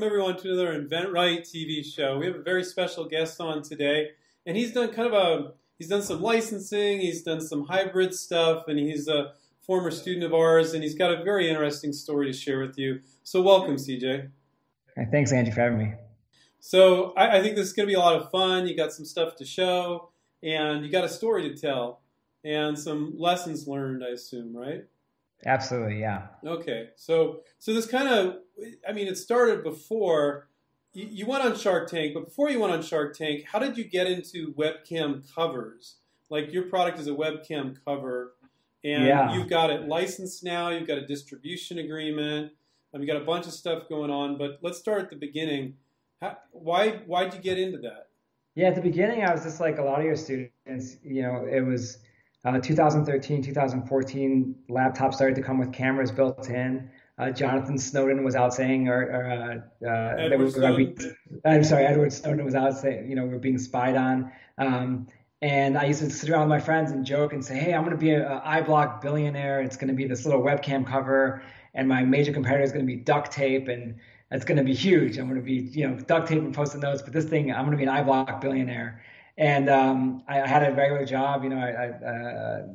welcome everyone to another inventRight TV show. We have a very special guest on today, and he's done kind of a he's done some licensing, he's done some hybrid stuff, and he's a former student of ours, and he's got a very interesting story to share with you. So welcome, CJ. Thanks, Andrew, for having me. So I, I think this is going to be a lot of fun. You got some stuff to show, and you got a story to tell, and some lessons learned, I assume, right? Absolutely, yeah. Okay, so so this kind of, I mean, it started before you, you, went on Shark Tank, but before you went on Shark Tank, how did you get into webcam covers? Like your product is a webcam cover, and yeah. you've got it licensed now. You've got a distribution agreement. Um, you got a bunch of stuff going on. But let's start at the beginning. How, why why'd you get into that? Yeah, at the beginning, I was just like a lot of your students. You know, it was uh, 2013, 2014, laptops started to come with cameras built in. Uh, Jonathan Snowden was out saying, or, or uh, uh was I'm sorry, Edward Snowden was out saying, you know, we're being spied on. Um, and I used to sit around with my friends and joke and say, hey, I'm going to be an EyeBloc billionaire. It's going to be this little webcam cover, and my major competitor is going to be duct tape, and it's going to be huge. I'm going to be, you know, duct tape and post-it notes, but this thing, I'm going to be an EyeBloc billionaire. And um, I, I, had a regular job. You know, I, I, uh,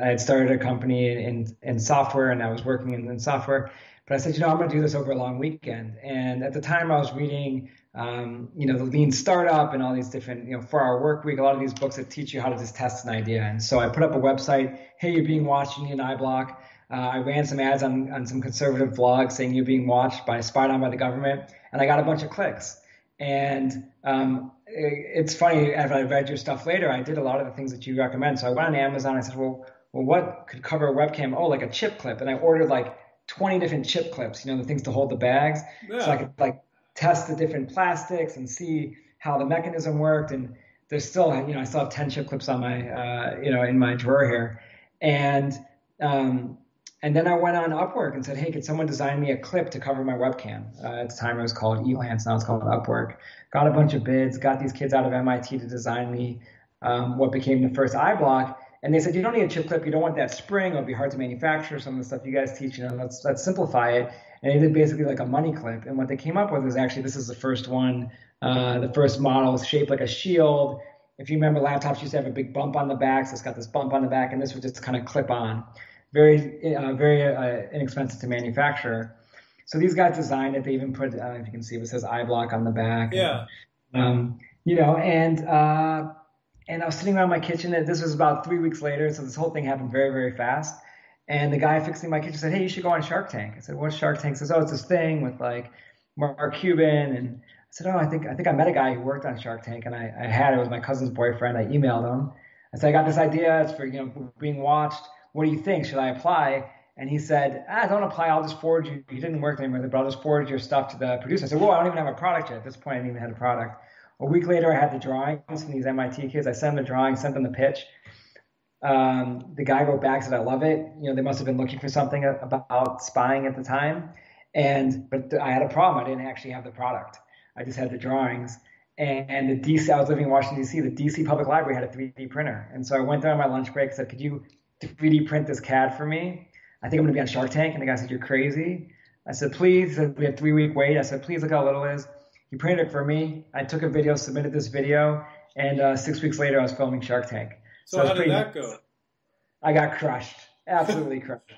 I, had started a company in, in software and I was working in, in, software. But I said, you know, I'm going to do this over a long weekend. And at the time, I was reading, um, you know, the Lean Startup and all these different, you know, four hour work week, a lot of these books that teach you how to just test an idea. And so I put up a website, hey, you're being watched, you need an EyeBloc. Uh, I ran some ads on, on some conservative blogs saying you're being watched by spied on by the government, and I got a bunch of clicks. And um, it's funny, as I read your stuff later, I did a lot of the things that you recommend. So I went on Amazon. I said, well, well, what could cover a webcam? Oh, like a chip clip. And I ordered like 20 different chip clips, you know, the things to hold the bags. Yeah. So I could like test the different plastics and see how the mechanism worked. And there's still, you know, I still have 10 chip clips on my, uh, you know, in my drawer here. And, um, and then I went on Upwork and said, hey, could someone design me a clip to cover my webcam? Uh, at the time, it was called Elance. Now it's called Upwork. Got a bunch of bids, got these kids out of MIT to design me um, what became the first EyeBloc. And they said, you don't need a chip clip. You don't want that spring. It'll be hard to manufacture. Some of the stuff you guys teach, you know, let's, let's simplify it. And they did basically like a money clip. And what they came up with was actually this is the first one, uh, the first model is shaped like a shield. If you remember, laptops used to have a big bump on the back. So it's got this bump on the back, and this would just kind of clip on very uh, very uh, inexpensive to manufacture. So these guys designed it. They even put, uh, if you can see, it says EyeBloc on the back. Yeah. Um, you know, and uh, and I was sitting around my kitchen. And this was about three weeks later, so this whole thing happened very very fast. And the guy fixing my kitchen said, "Hey, you should go on Shark Tank." I said, "What's Shark Tank?" He says, "Oh, it's this thing with like Mark Cuban." And I said, "Oh, I think I think I met a guy who worked on Shark Tank, and I, I had it was my cousin's boyfriend. I emailed him. I said, I got this idea. It's for you know being watched." what do you think? Should I apply? And he said, ah, don't apply. I'll just forward you. He didn't work anymore, but I'll just forward your stuff to the producer. I said, well, I don't even have a product yet. At this point, I didn't even have a product. A week later, I had the drawings from these MIT kids. I sent them the drawing, sent them the pitch. Um, the guy wrote back said, I love it. You know, they must have been looking for something about spying at the time. And but I had a problem. I didn't actually have the product. I just had the drawings. And the DC, I was living in Washington D.C. The DC Public Library had a 3D printer, and so I went there on my lunch break. And Said, "Could you 3D print this CAD for me. I think I'm going to be on Shark Tank. And the guy said, You're crazy. I said, Please. We have three week wait. I said, Please look how little it is. He printed it for me. I took a video, submitted this video, and uh, six weeks later, I was filming Shark Tank. So, so how did that go? I got crushed, absolutely crushed.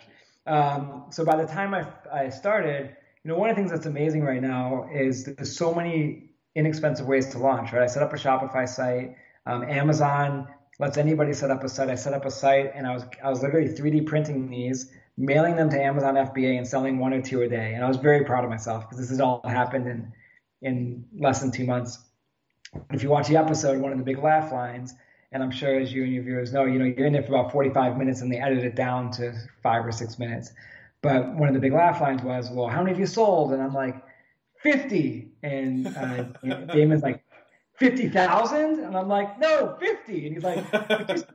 Um, so by the time I, I started, you know, one of the things that's amazing right now is there's so many inexpensive ways to launch, right? I set up a Shopify site. Um, Amazon lets anybody set up a site. I set up a site and I was I was literally 3D printing these, mailing them to Amazon FBA and selling one or two a day. And I was very proud of myself because this has all happened in in less than two months. If you watch the episode, one of the big laugh lines, and I'm sure as you and your viewers know, you know, you're in there for about 45 minutes and they edit it down to five or six minutes. But one of the big laugh lines was, well, how many have you sold? And I'm like, 50. And uh, Daymond's like, 50,000? And I'm like, no, 50. And he's like,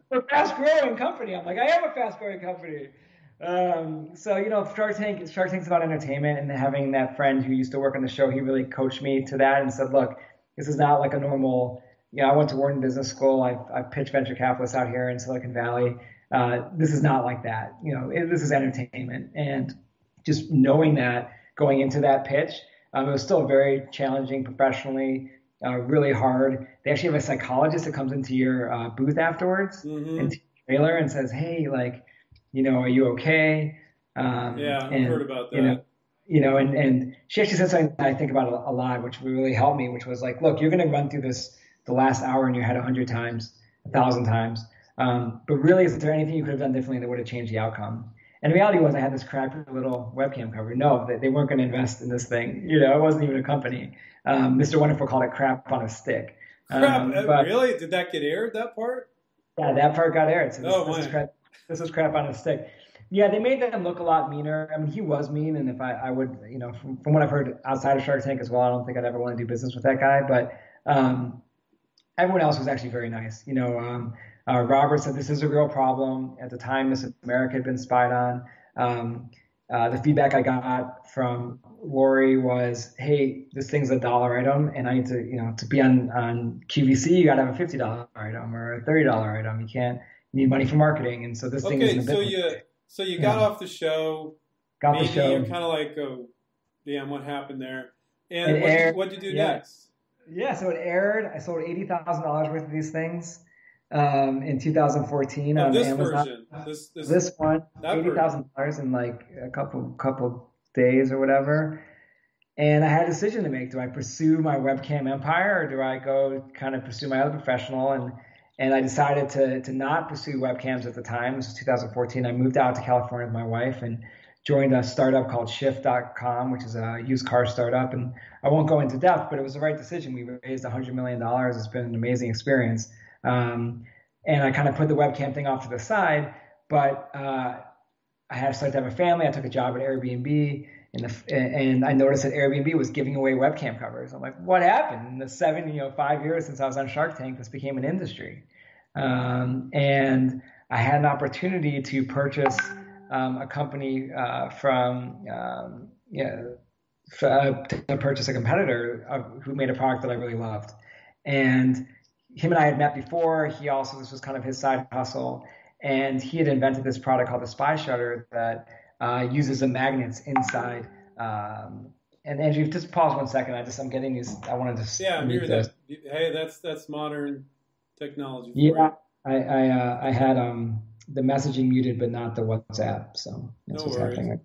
we're a fast growing company. I'm like, I am a fast growing company. Um, so, you know, Shark Tank, Shark Tank's about entertainment and having that friend who used to work on the show, he really coached me to that and said, look, this is not like a normal, you know, I went to Wharton Business School. I've, I've pitched venture capitalists out here in Silicon Valley. Uh, this is not like that. You know, it, this is entertainment. And just knowing that going into that pitch, Um, it was still very challenging professionally, uh, really hard. They actually have a psychologist that comes into your uh, booth afterwards, mm-hmm. your trailer, and says, "Hey, like, you know, are you okay?" Um, yeah, I've heard about that. You know, you know, and, and she actually said something I think about a, a lot, which really helped me, which was like, look, you're going to run through this the last hour in your head a hundred times, a thousand times. Um, but really, is there anything you could have done differently that would have changed the outcome? And the reality was, I had this crappy little webcam cover. No, they, they weren't going to invest in this thing. You know, it wasn't even a company. Um, Mr. Wonderful called it crap on a stick. Crap, um, uh, but, really? Did that get aired? That part? Yeah, that part got aired. So this, oh, this, crap, this is crap on a stick. Yeah, they made them look a lot meaner. I mean, he was mean, and if I, I would, you know, from, from what I've heard outside of Shark Tank as well, I don't think I'd ever want to do business with that guy. But um, everyone else was actually very nice. You know, um, uh, Robert said this is a real problem. At the time, Miss America had been spied on. Um, uh, the feedback I got from Lori was, "Hey, this thing's a dollar item, and I need to, you know, to be on on QVC, you got to have a fifty dollar item or a thirty dollar item. You can't need money for marketing, and so this okay, thing is Okay, so you so you got yeah. off the show. Got Maybe the show. You're kind of like, oh, damn, what happened there? And what, what did you do yeah. next? Yeah, so it aired. I sold eighty thousand dollars worth of these things um, in 2014 oh, on this Amazon. Version. This, this, this one, eighty thousand dollars in like a couple couple days or whatever. And I had a decision to make: do I pursue my webcam empire, or do I go kind of pursue my other professional? And and I decided to to not pursue webcams at the time. This was 2014. I moved out to California with my wife and joined a startup called Shift.com, which is a used car startup. And I won't go into depth, but it was the right decision. We raised $100 million. It's been an amazing experience. Um, and I kind of put the webcam thing off to the side, but uh, I had started to have a family. I took a job at Airbnb, the, and I noticed that Airbnb was giving away webcam covers. I'm like, what happened? In the seven, you know, five years since I was on Shark Tank, this became an industry. Um, and I had an opportunity to purchase um, a company uh, from, um, yeah, f- uh, to purchase a competitor who made a product that I really loved. And him and I had met before. He also, this was kind of his side hustle. And he had invented this product called the Spy Shutter that uh, uses the magnets inside. Um, and Andrew, if just pause one second. I just I'm getting these. I wanted to. Yeah, I'm that. Hey, that's that's modern technology. yeah, I I, uh, I had um the messaging muted, but not the WhatsApp. So that's no what's worries. happening.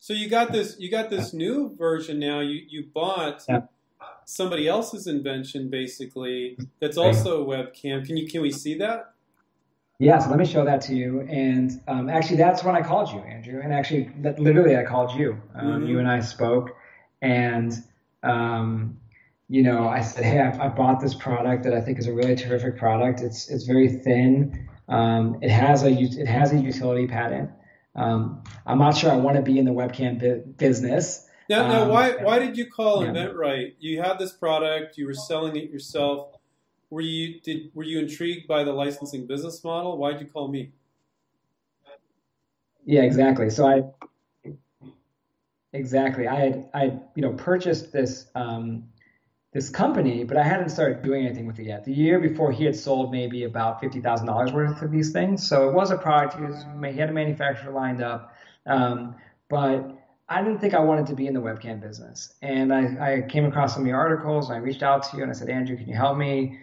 So you got this. You got this new version now. You you bought. Yeah. Somebody else's invention, basically, that's also a webcam. Can you can we see that? Yeah, so let me show that to you. And um, actually, that's when I called you, Andrew. And actually, that, literally, I called you. Um, mm-hmm. You and I spoke, and um, you know, I said, "Hey, I, I, bought this product that I think is a really terrific product. It's it's very thin. Um, it has a it has a utility patent. Um, I'm not sure I want to be in the webcam bi- business. Now, now, um, why why did you call yeah. InventRight? You had this product, you were selling it yourself. Were you did were you intrigued by the licensing business model? Why did you call me? Yeah, exactly. So I exactly I had I you know purchased this um, this company, but I hadn't started doing anything with it yet. The year before, he had sold maybe about fifty thousand dollars worth of these things, so it was a product. He, was, he had a manufacturer lined up, um, but I didn't think I wanted to be in the webcam business. And I, I came across some of your articles, and I reached out to you, and I said, Andrew, can you help me?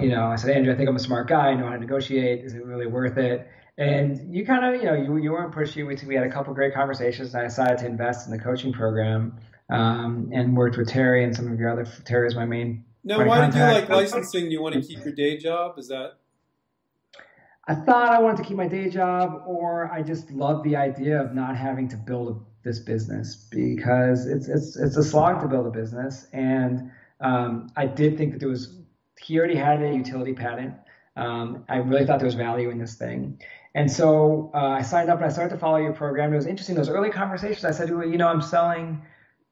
You know, I said, Andrew, I think I'm a smart guy. I know how to negotiate. Is it really worth it? And you kind of, you know, you, you weren't pushy. We, we had a couple great conversations, and I decided to invest in the coaching program um, and worked with Terry and some of your other. Terry is my main. Now, why did you like licensing? You want to keep your day job? Is that? I thought I wanted to keep my day job, or I just love the idea of not having to build this business because it's it's it's a slog to build a business, and um, I did think that there was. He already had a utility patent. Um, I really thought there was value in this thing. And so uh, I signed up and I started to follow your program. It was interesting. Those early conversations, I said, well, you know, I'm selling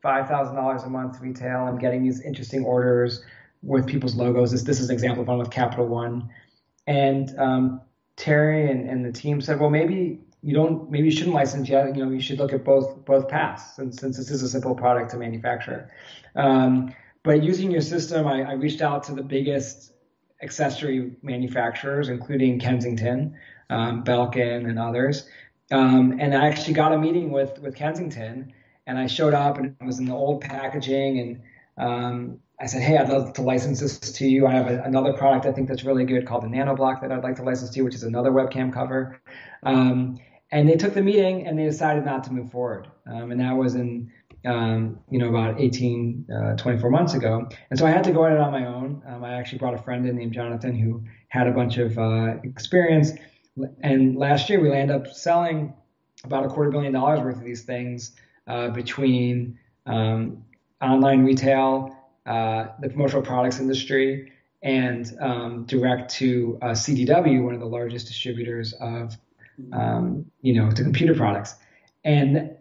$5,000 a month retail. I'm getting these interesting orders with people's logos. This, this is an example of one with Capital One. And um, Terry and, and the team said, well, maybe you don't, maybe you shouldn't license yet. You know, you should look at both both paths, since, since this is a simple product to manufacture. Um, but using your system, I, I, reached out to the biggest accessory manufacturers, including Kensington, um, Belkin, and others. Um, and I actually got a meeting with with Kensington and I showed up and it was in the old packaging and um, I said, hey, I'd love to license this to you. I have a, another product I think that's really good called the NanoBlock that I'd like to license to you, which is another webcam cover. Um, and they took the meeting and they decided not to move forward. Um, and that was in, um, you know, about 18, uh, 24 months ago. And so I had to go at it on my own. Um, I actually brought a friend in named Jonathan who had a bunch of uh, experience. And last year we ended up selling about a quarter billion dollars worth of these things uh, between um, online retail, uh, the promotional products industry, and um, direct to uh, CDW, one of the largest distributors of, um, you know, to computer products. And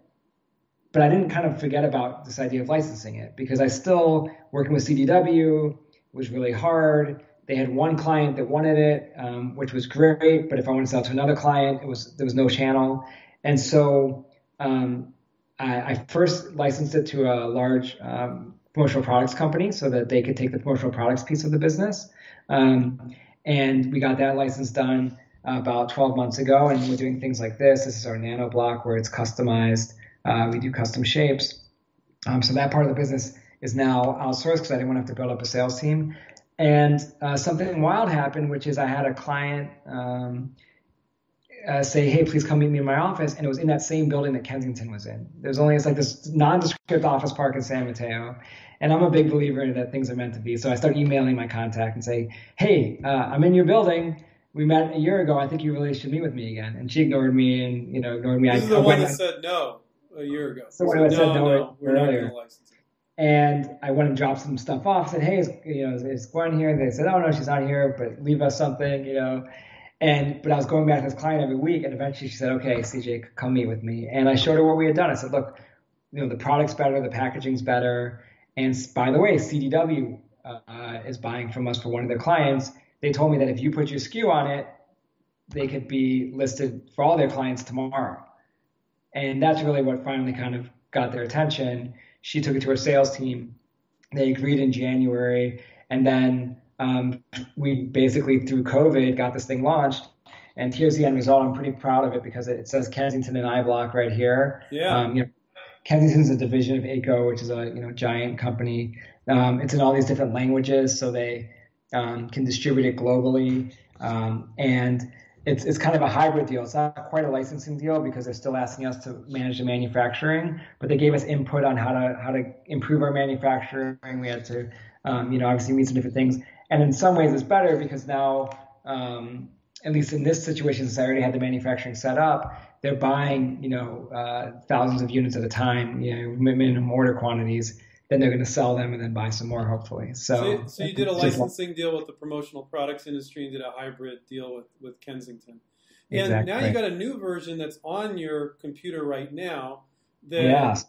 but I didn't kind of forget about this idea of licensing it because I still working with CDW was really hard. They had one client that wanted it, um, which was great, but if I wanted to sell to another client, it was there was no channel. And so um, I, I, first licensed it to a large um, promotional products company so that they could take the promotional products piece of the business. Um, and we got that license done uh, about 12 months ago, and we're doing things like this. This is our nano block where it's customized. Uh, we do custom shapes. Um, so that part of the business is now outsourced because I didn't want to have to build up a sales team. And uh, something wild happened, which is I had a client um, uh, say, "Hey, please come meet me in my office," and it was in that same building that Kensington was in. There's only it's like this nondescript office park in San Mateo, and I'm a big believer in that things are meant to be. So I start emailing my contact and say, "Hey, uh, I'm in your building. We met a year ago. I think you really should meet with me again." And she ignored me and you know ignored me. This I, is the I one that I, said no a year ago. So when I said no, no we're not going to and I went and dropped some stuff off. Said, "Hey, is, you know, is Gwen here?" And they said, "Oh no, she's not here, but leave us something," you know. And but I was going back to this client every week, and eventually she said, "Okay, CJ, come meet with me." And I showed her what we had done. I said, "Look, you know, the product's better, the packaging's better, and by the way, CDW uh, is buying from us for one of their clients. They told me that if you put your SKU on it, they could be listed for all their clients tomorrow." And that's really what finally kind of got their attention. She took it to her sales team. They agreed in January, and then um, we basically through COVID got this thing launched. And here's the end result. I'm pretty proud of it because it says Kensington and EyeBloc right here. Yeah. Um, you know, Kensington's a division of ACCO, which is a you know giant company. Um, it's in all these different languages, so they um, can distribute it globally. Um, and it's it's kind of a hybrid deal. It's not quite a licensing deal because they're still asking us to manage the manufacturing, but they gave us input on how to how to improve our manufacturing. We had to, um, you know, obviously meet some different things. And in some ways, it's better because now, um, at least in this situation, since I already had the manufacturing set up, they're buying, you know, uh, thousands of units at a time, you know, minimum order quantities. Then they're going to sell them and then buy some more, hopefully. So, so, so you did a licensing deal with the promotional products industry and did a hybrid deal with, with Kensington. And exactly. now you got a new version that's on your computer right now. That,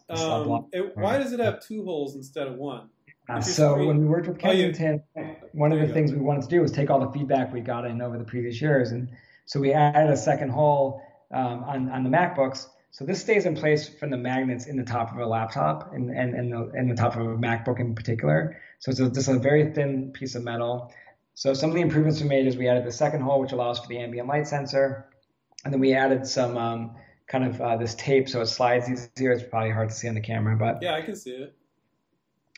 yeah. Um, it, why does it have two holes instead of one? Uh, so when we worked with Kensington, oh, yeah. one of the things we wanted to do was take all the feedback we got in over the previous years, and so we added a second hole um, on on the MacBooks. So this stays in place from the magnets in the top of a laptop and and and the, in the top of a MacBook in particular. So it's a, just a very thin piece of metal. So some of the improvements we made is we added the second hole, which allows for the ambient light sensor, and then we added some um, kind of uh, this tape so it slides easier. It's probably hard to see on the camera, but yeah, I can see it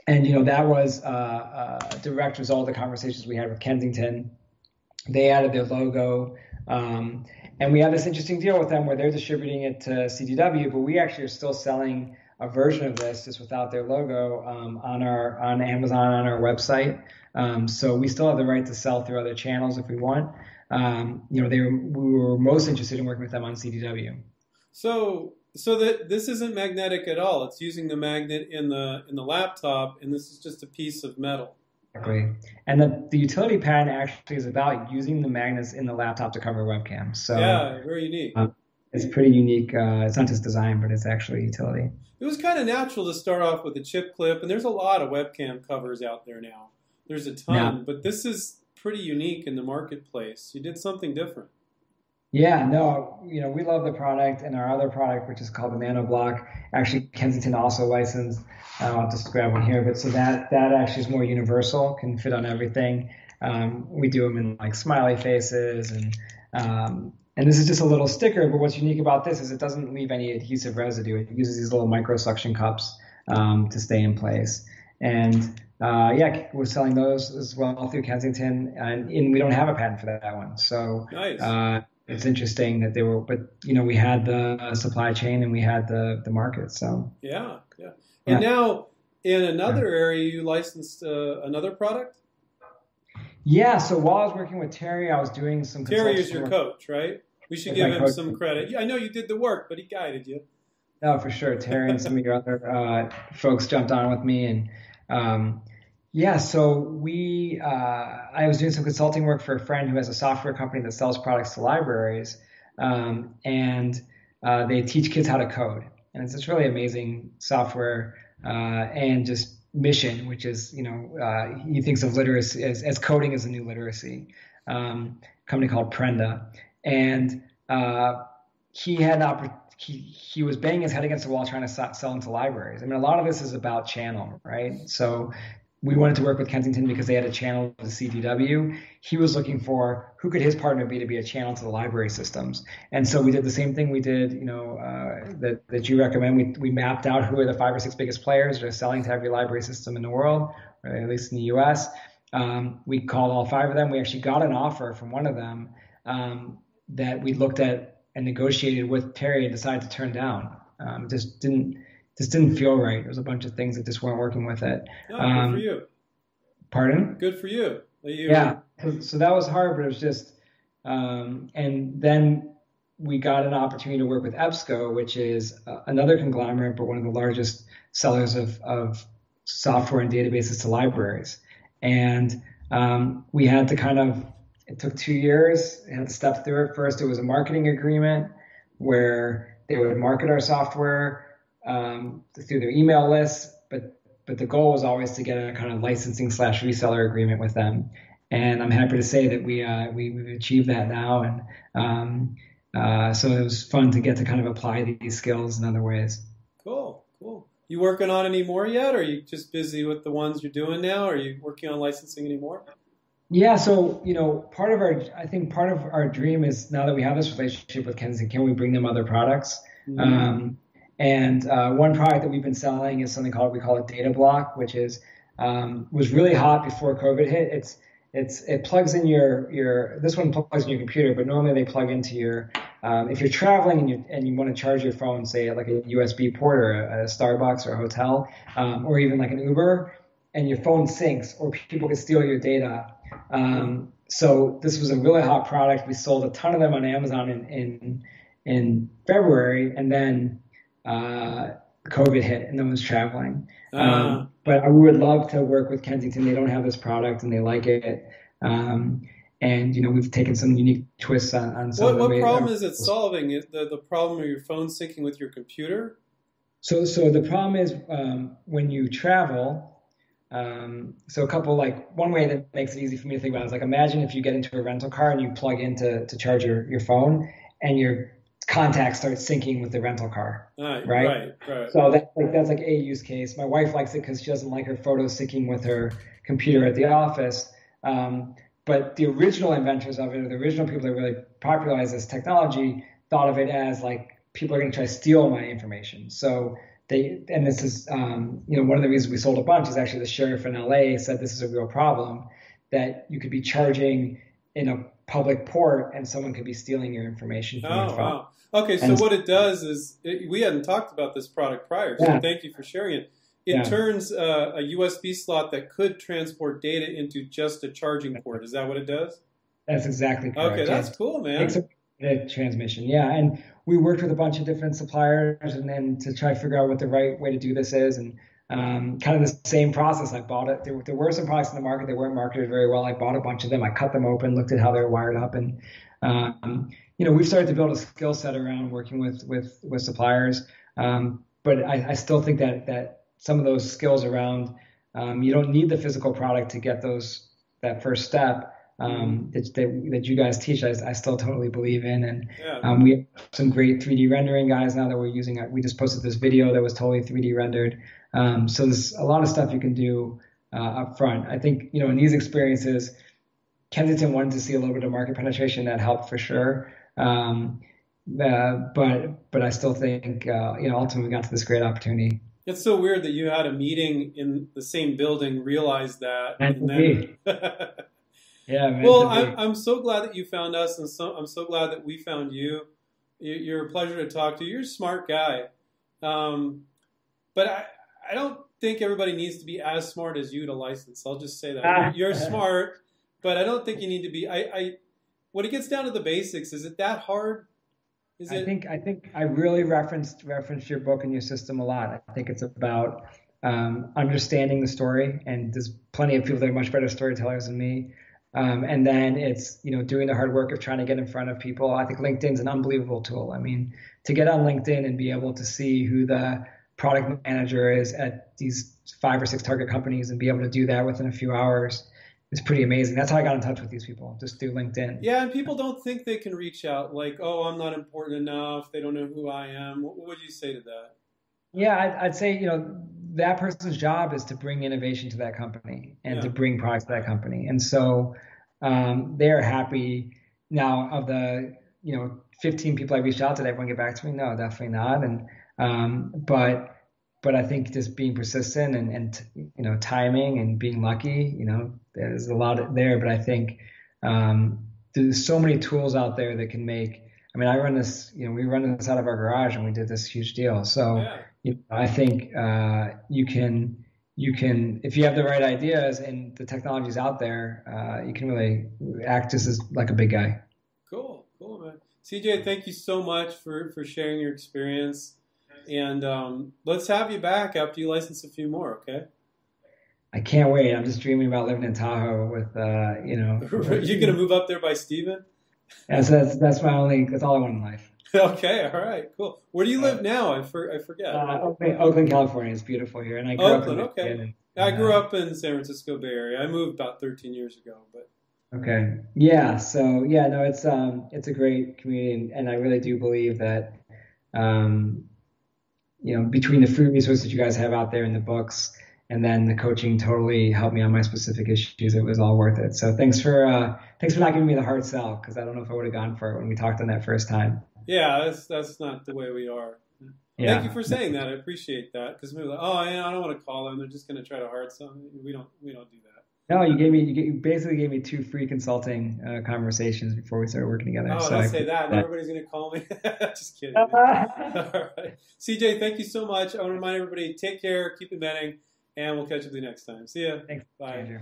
and you know that was uh, a direct result of the conversations we had with Kensington. They added their logo, um, and we had this interesting deal with them where they're distributing it to CDW, but we actually are still selling a version of this just without their logo um, on our on Amazon on our website. Um, so we still have the right to sell through other channels if we want. Um, you know, they were, we were most interested in working with them on CDW. So so that this isn't magnetic at all. It's using the magnet in the in the laptop, and this is just a piece of metal. Exactly. And the, the utility patent actually is about using the magnets in the laptop to cover webcams. So yeah, very unique. Um, it's pretty unique. Uh, it's not just design, but it's actually utility. It was kind of natural to start off with a chip clip, and there's a lot of webcam covers out there now. There's a ton, yeah. but this is pretty unique in the marketplace. You did something different. Yeah, no, you know, we love the product and our other product, which is called the Nano Block. Actually, Kensington also licensed. Uh, I'll just grab one here, but so that that actually is more universal, can fit on everything. Um, we do them in like smiley faces and um, and this is just a little sticker, but what's unique about this is it doesn't leave any adhesive residue. It uses these little micro suction cups um, to stay in place. And uh, yeah, we're selling those as well through Kensington, and, and, we don't have a patent for that one. So nice. uh, it's interesting that they were, but you know, we had the supply chain and we had the the market. So yeah, yeah. And yeah. now in another yeah. area, you licensed uh, another product. Yeah. So while I was working with Terry, I was doing some. Terry is your work. coach, right? We should give him coach. some credit. I know you did the work, but he guided you. No, for sure. Terry and some of your other uh, folks jumped on with me, and um, yeah, so we uh, I was doing some consulting work for a friend who has a software company that sells products to libraries, um, and uh, they teach kids how to code, and it's this really amazing software uh, and just mission, which is you know uh, he thinks of literacy as, as coding as a new literacy. Um, company called Prenda, and uh, he had opportunity he, he was banging his head against the wall trying to sell into libraries. I mean, a lot of this is about channel, right? So we wanted to work with Kensington because they had a channel to CDW. He was looking for who could his partner be to be a channel to the library systems. And so we did the same thing we did, you know, uh, that, that you recommend. We, we mapped out who are the five or six biggest players that are selling to every library system in the world, or at least in the US. Um, we called all five of them. We actually got an offer from one of them um, that we looked at and negotiated with Terry and decided to turn down. Um, just didn't just didn't feel right. There was a bunch of things that just weren't working with it. No, um, good for you. Pardon? Good for you. you yeah. So that was hard, but it was just, um, and then we got an opportunity to work with EBSCO, which is uh, another conglomerate, but one of the largest sellers of, of software and databases to libraries. And um, we had to kind of it took two years. I had to step through it. First, it was a marketing agreement where they would market our software um, through their email list, but but the goal was always to get a kind of licensing slash reseller agreement with them. And I'm happy to say that we uh, we have achieved that now, and um, uh, so it was fun to get to kind of apply these skills in other ways. Cool, cool. You working on any more yet, or are you just busy with the ones you're doing now? Or are you working on licensing anymore? Yeah, so you know, part of our, I think part of our dream is now that we have this relationship with Kensington, can we bring them other products? Mm-hmm. Um, and uh, one product that we've been selling is something called we call it Data Block, which is um, was really hot before COVID hit. It's it's it plugs in your your this one plugs in your computer, but normally they plug into your um, if you're traveling and you and you want to charge your phone, say like a USB port or a, a Starbucks or a hotel, um, or even like an Uber, and your phone syncs, or people can steal your data um, so this was a really hot product. We sold a ton of them on Amazon in in, in February, and then uh, COVID hit, and no one's traveling. Uh, um, but I would love to work with Kensington. They don't have this product, and they like it. Um, and you know we've taken some unique twists on, on some. What, what problem is it solving? The the problem of your phone syncing with your computer? So so the problem is um, when you travel um, so a couple like one way that makes it easy for me to think about is like imagine if you get into a rental car and you plug in to, to charge your, your phone and your contacts start syncing with the rental car. Right, right. right, right. So that's like that's like a use case. My wife likes it because she doesn't like her photos syncing with her computer at the office. Um, but the original inventors of it, or the original people that really popularized this technology, thought of it as like people are going to try to steal my information. So they and this is um, you know one of the reasons we sold a bunch is actually the sheriff in LA said this is a real problem that you could be charging in a public port and someone could be stealing your information from oh, your phone. Wow. Okay, so and, what it does is it, we hadn't talked about this product prior, so yeah. thank you for sharing it. It yeah. turns uh, a USB slot that could transport data into just a charging port. Is that what it does? That's exactly correct. Okay, that's yeah. cool, man. It's a transmission, yeah, and we worked with a bunch of different suppliers and then to try to figure out what the right way to do this is and um, kind of the same process. I bought it. There, there, were some products in the market that weren't marketed very well. I bought a bunch of them. I cut them open, looked at how they were wired up, and um, you know we've started to build a skill set around working with with with suppliers. Um, but I, I, still think that that some of those skills around um, you don't need the physical product to get those that first step um, that, that, that, you guys teach, I, I, still totally believe in. And yeah. um, we have some great 3D rendering guys now that we're using. We just posted this video that was totally 3D rendered. Um, so there's a lot of stuff you can do uh, up front. I think, you know, in these experiences, Kensington wanted to see a little bit of market penetration that helped for sure. Um, uh, but but I still think uh, you know ultimately we got to this great opportunity. It's so weird that you had a meeting in the same building, realized that, and then. yeah. Well, I'm, I'm so glad that you found us, and so I'm so glad that we found you. You're a pleasure to talk to. You're a smart guy, um, but I I don't think everybody needs to be as smart as you to license. I'll just say that ah. you're smart, but I don't think you need to be. I, I when it gets down to the basics, is it that hard? Is I think I think I really referenced referenced your book and your system a lot. I think it's about um, understanding the story, and there's plenty of people that are much better storytellers than me. Um, and then it's you know doing the hard work of trying to get in front of people. I think LinkedIn's an unbelievable tool. I mean, to get on LinkedIn and be able to see who the product manager is at these five or six target companies and be able to do that within a few hours is pretty amazing. That's how I got in touch with these people, just through LinkedIn. Yeah, and people don't think they can reach out. Like, oh, I'm not important enough. They don't know who I am. What, would you say to that? Yeah, I'd, I'd, say you know that person's job is to bring innovation to that company and yeah. to bring products to that company, and so um, they're happy now. Of the you know 15 people I reached out to, did everyone get back to me? No, definitely not. And um, but but I think just being persistent and, and you know timing and being lucky, you know, there's a lot there. But I think um, there's so many tools out there that can make. I mean, I run this, you know, we run this out of our garage and we did this huge deal. So yeah. You know, I think uh, you can you can if you have the right ideas and the technology's out there, uh, you can really act just as like a big guy. Cool, cool, man. CJ, thank you so much for for sharing your experience. And um, let's have you back after you license a few more, okay? I can't wait. I'm just dreaming about living in Tahoe with, uh, you know. You're gonna move up there by Steven? Yeah, so that's that's my only. That's all I want in life. okay, all right, cool. Where do you live uh, now? I, for, I forget. Uh, Oakland, Oakland, California. It's beautiful here, and I grew Oakland. up in okay. And, I grew up in San Francisco Bay Area. I moved about 13 years ago, but. Okay. Yeah. So yeah, no, it's um, it's a great community, and, and I really do believe that um, you know, between the free resources that you guys have out there in the books and then the coaching totally helped me on my specific issues. It was all worth it. So thanks for uh, thanks for not giving me the hard sell because I don't know if I would have gone for it when we talked on that first time. Yeah, that's that's not the way we are. Yeah. Thank you for saying that. I appreciate that because we are like, oh, yeah, I don't want to call them. They're just going to try to hard sell. We don't we don't do that. No, you gave me you basically gave me two free consulting uh, conversations before we started working together. Oh, so don't I, say that. that. Everybody's going to call me. Just kidding. All right. CJ, thank you so much. I want to remind everybody: take care, keep inventing, and we'll catch up with you next time. See ya. Thanks. Bye.